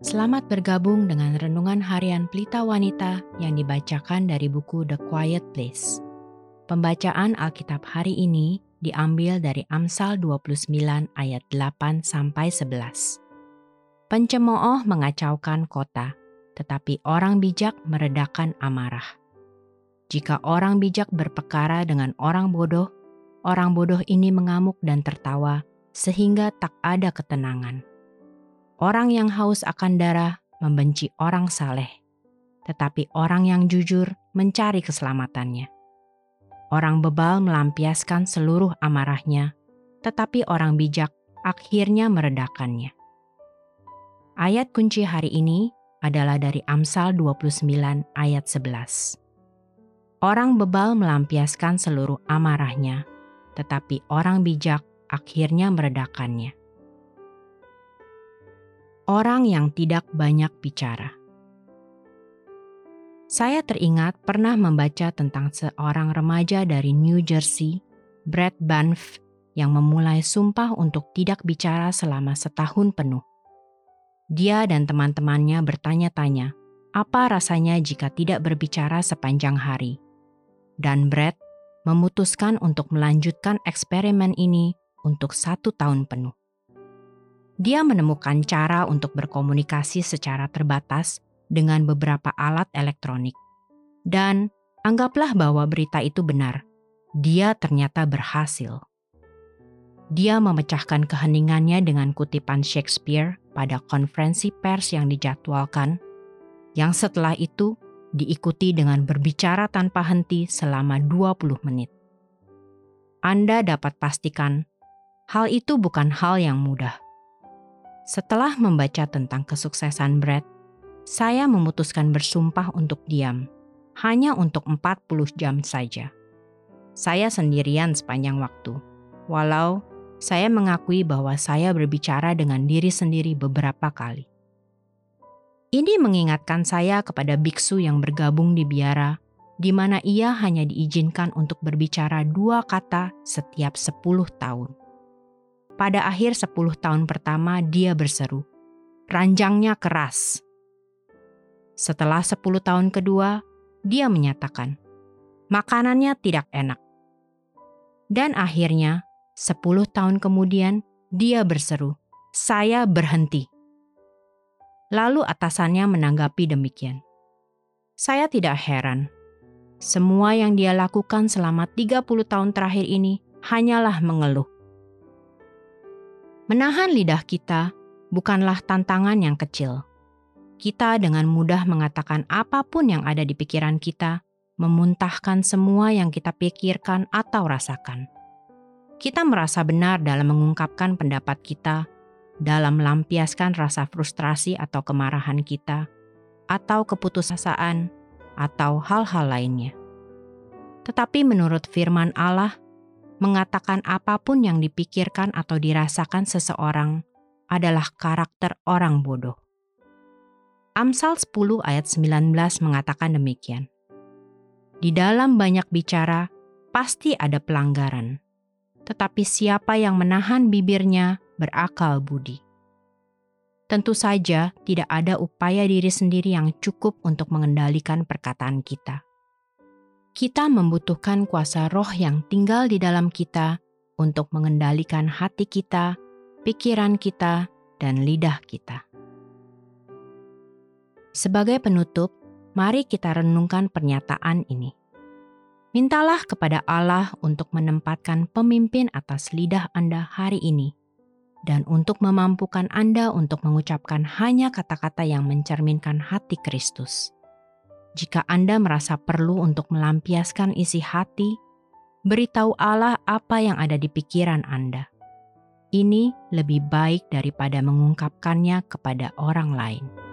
Selamat bergabung dengan renungan harian Pelita Wanita yang dibacakan dari buku The Quiet Place. Pembacaan Alkitab hari ini diambil dari Amsal 29 ayat 8 sampai 11. Pencemooh mengacaukan kota, tetapi orang bijak meredakan amarah. Jika orang bijak berpekara dengan orang bodoh, orang bodoh ini mengamuk dan tertawa sehingga tak ada ketenangan. Orang yang haus akan darah membenci orang saleh, tetapi orang yang jujur mencari keselamatannya. Orang bebal melampiaskan seluruh amarahnya, tetapi orang bijak akhirnya meredakannya. Ayat kunci hari ini adalah dari Amsal 29 ayat 11. Orang bebal melampiaskan seluruh amarahnya, tetapi orang bijak akhirnya meredakannya. Orang yang tidak banyak bicara. Saya teringat pernah membaca tentang seorang remaja dari New Jersey, Brad Banff, yang memulai sumpah untuk tidak bicara selama setahun penuh. Dia dan teman-temannya bertanya-tanya, apa rasanya jika tidak berbicara sepanjang hari. Dan Brad memutuskan untuk melanjutkan eksperimen ini untuk satu tahun penuh dia menemukan cara untuk berkomunikasi secara terbatas dengan beberapa alat elektronik. Dan anggaplah bahwa berita itu benar, dia ternyata berhasil. Dia memecahkan keheningannya dengan kutipan Shakespeare pada konferensi pers yang dijadwalkan, yang setelah itu diikuti dengan berbicara tanpa henti selama 20 menit. Anda dapat pastikan, hal itu bukan hal yang mudah setelah membaca tentang kesuksesan Brad, saya memutuskan bersumpah untuk diam, hanya untuk 40 jam saja. Saya sendirian sepanjang waktu, walau saya mengakui bahwa saya berbicara dengan diri sendiri beberapa kali. Ini mengingatkan saya kepada biksu yang bergabung di biara, di mana ia hanya diizinkan untuk berbicara dua kata setiap 10 tahun. Pada akhir 10 tahun pertama dia berseru, ranjangnya keras. Setelah 10 tahun kedua, dia menyatakan, makanannya tidak enak. Dan akhirnya, 10 tahun kemudian, dia berseru, saya berhenti. Lalu atasannya menanggapi demikian. Saya tidak heran. Semua yang dia lakukan selama 30 tahun terakhir ini hanyalah mengeluh. Menahan lidah kita bukanlah tantangan yang kecil. Kita dengan mudah mengatakan apa pun yang ada di pikiran kita, memuntahkan semua yang kita pikirkan atau rasakan. Kita merasa benar dalam mengungkapkan pendapat kita, dalam melampiaskan rasa frustrasi atau kemarahan kita, atau keputusasaan, atau hal-hal lainnya. Tetapi menurut firman Allah, mengatakan apa pun yang dipikirkan atau dirasakan seseorang adalah karakter orang bodoh. Amsal 10 ayat 19 mengatakan demikian. Di dalam banyak bicara, pasti ada pelanggaran. Tetapi siapa yang menahan bibirnya berakal budi. Tentu saja tidak ada upaya diri sendiri yang cukup untuk mengendalikan perkataan kita kita membutuhkan kuasa roh yang tinggal di dalam kita untuk mengendalikan hati kita, pikiran kita, dan lidah kita. Sebagai penutup, mari kita renungkan pernyataan ini. Mintalah kepada Allah untuk menempatkan pemimpin atas lidah Anda hari ini, dan untuk memampukan Anda untuk mengucapkan hanya kata-kata yang mencerminkan hati Kristus. Jika Anda merasa perlu untuk melampiaskan isi hati, beritahu Allah apa yang ada di pikiran Anda. Ini lebih baik daripada mengungkapkannya kepada orang lain.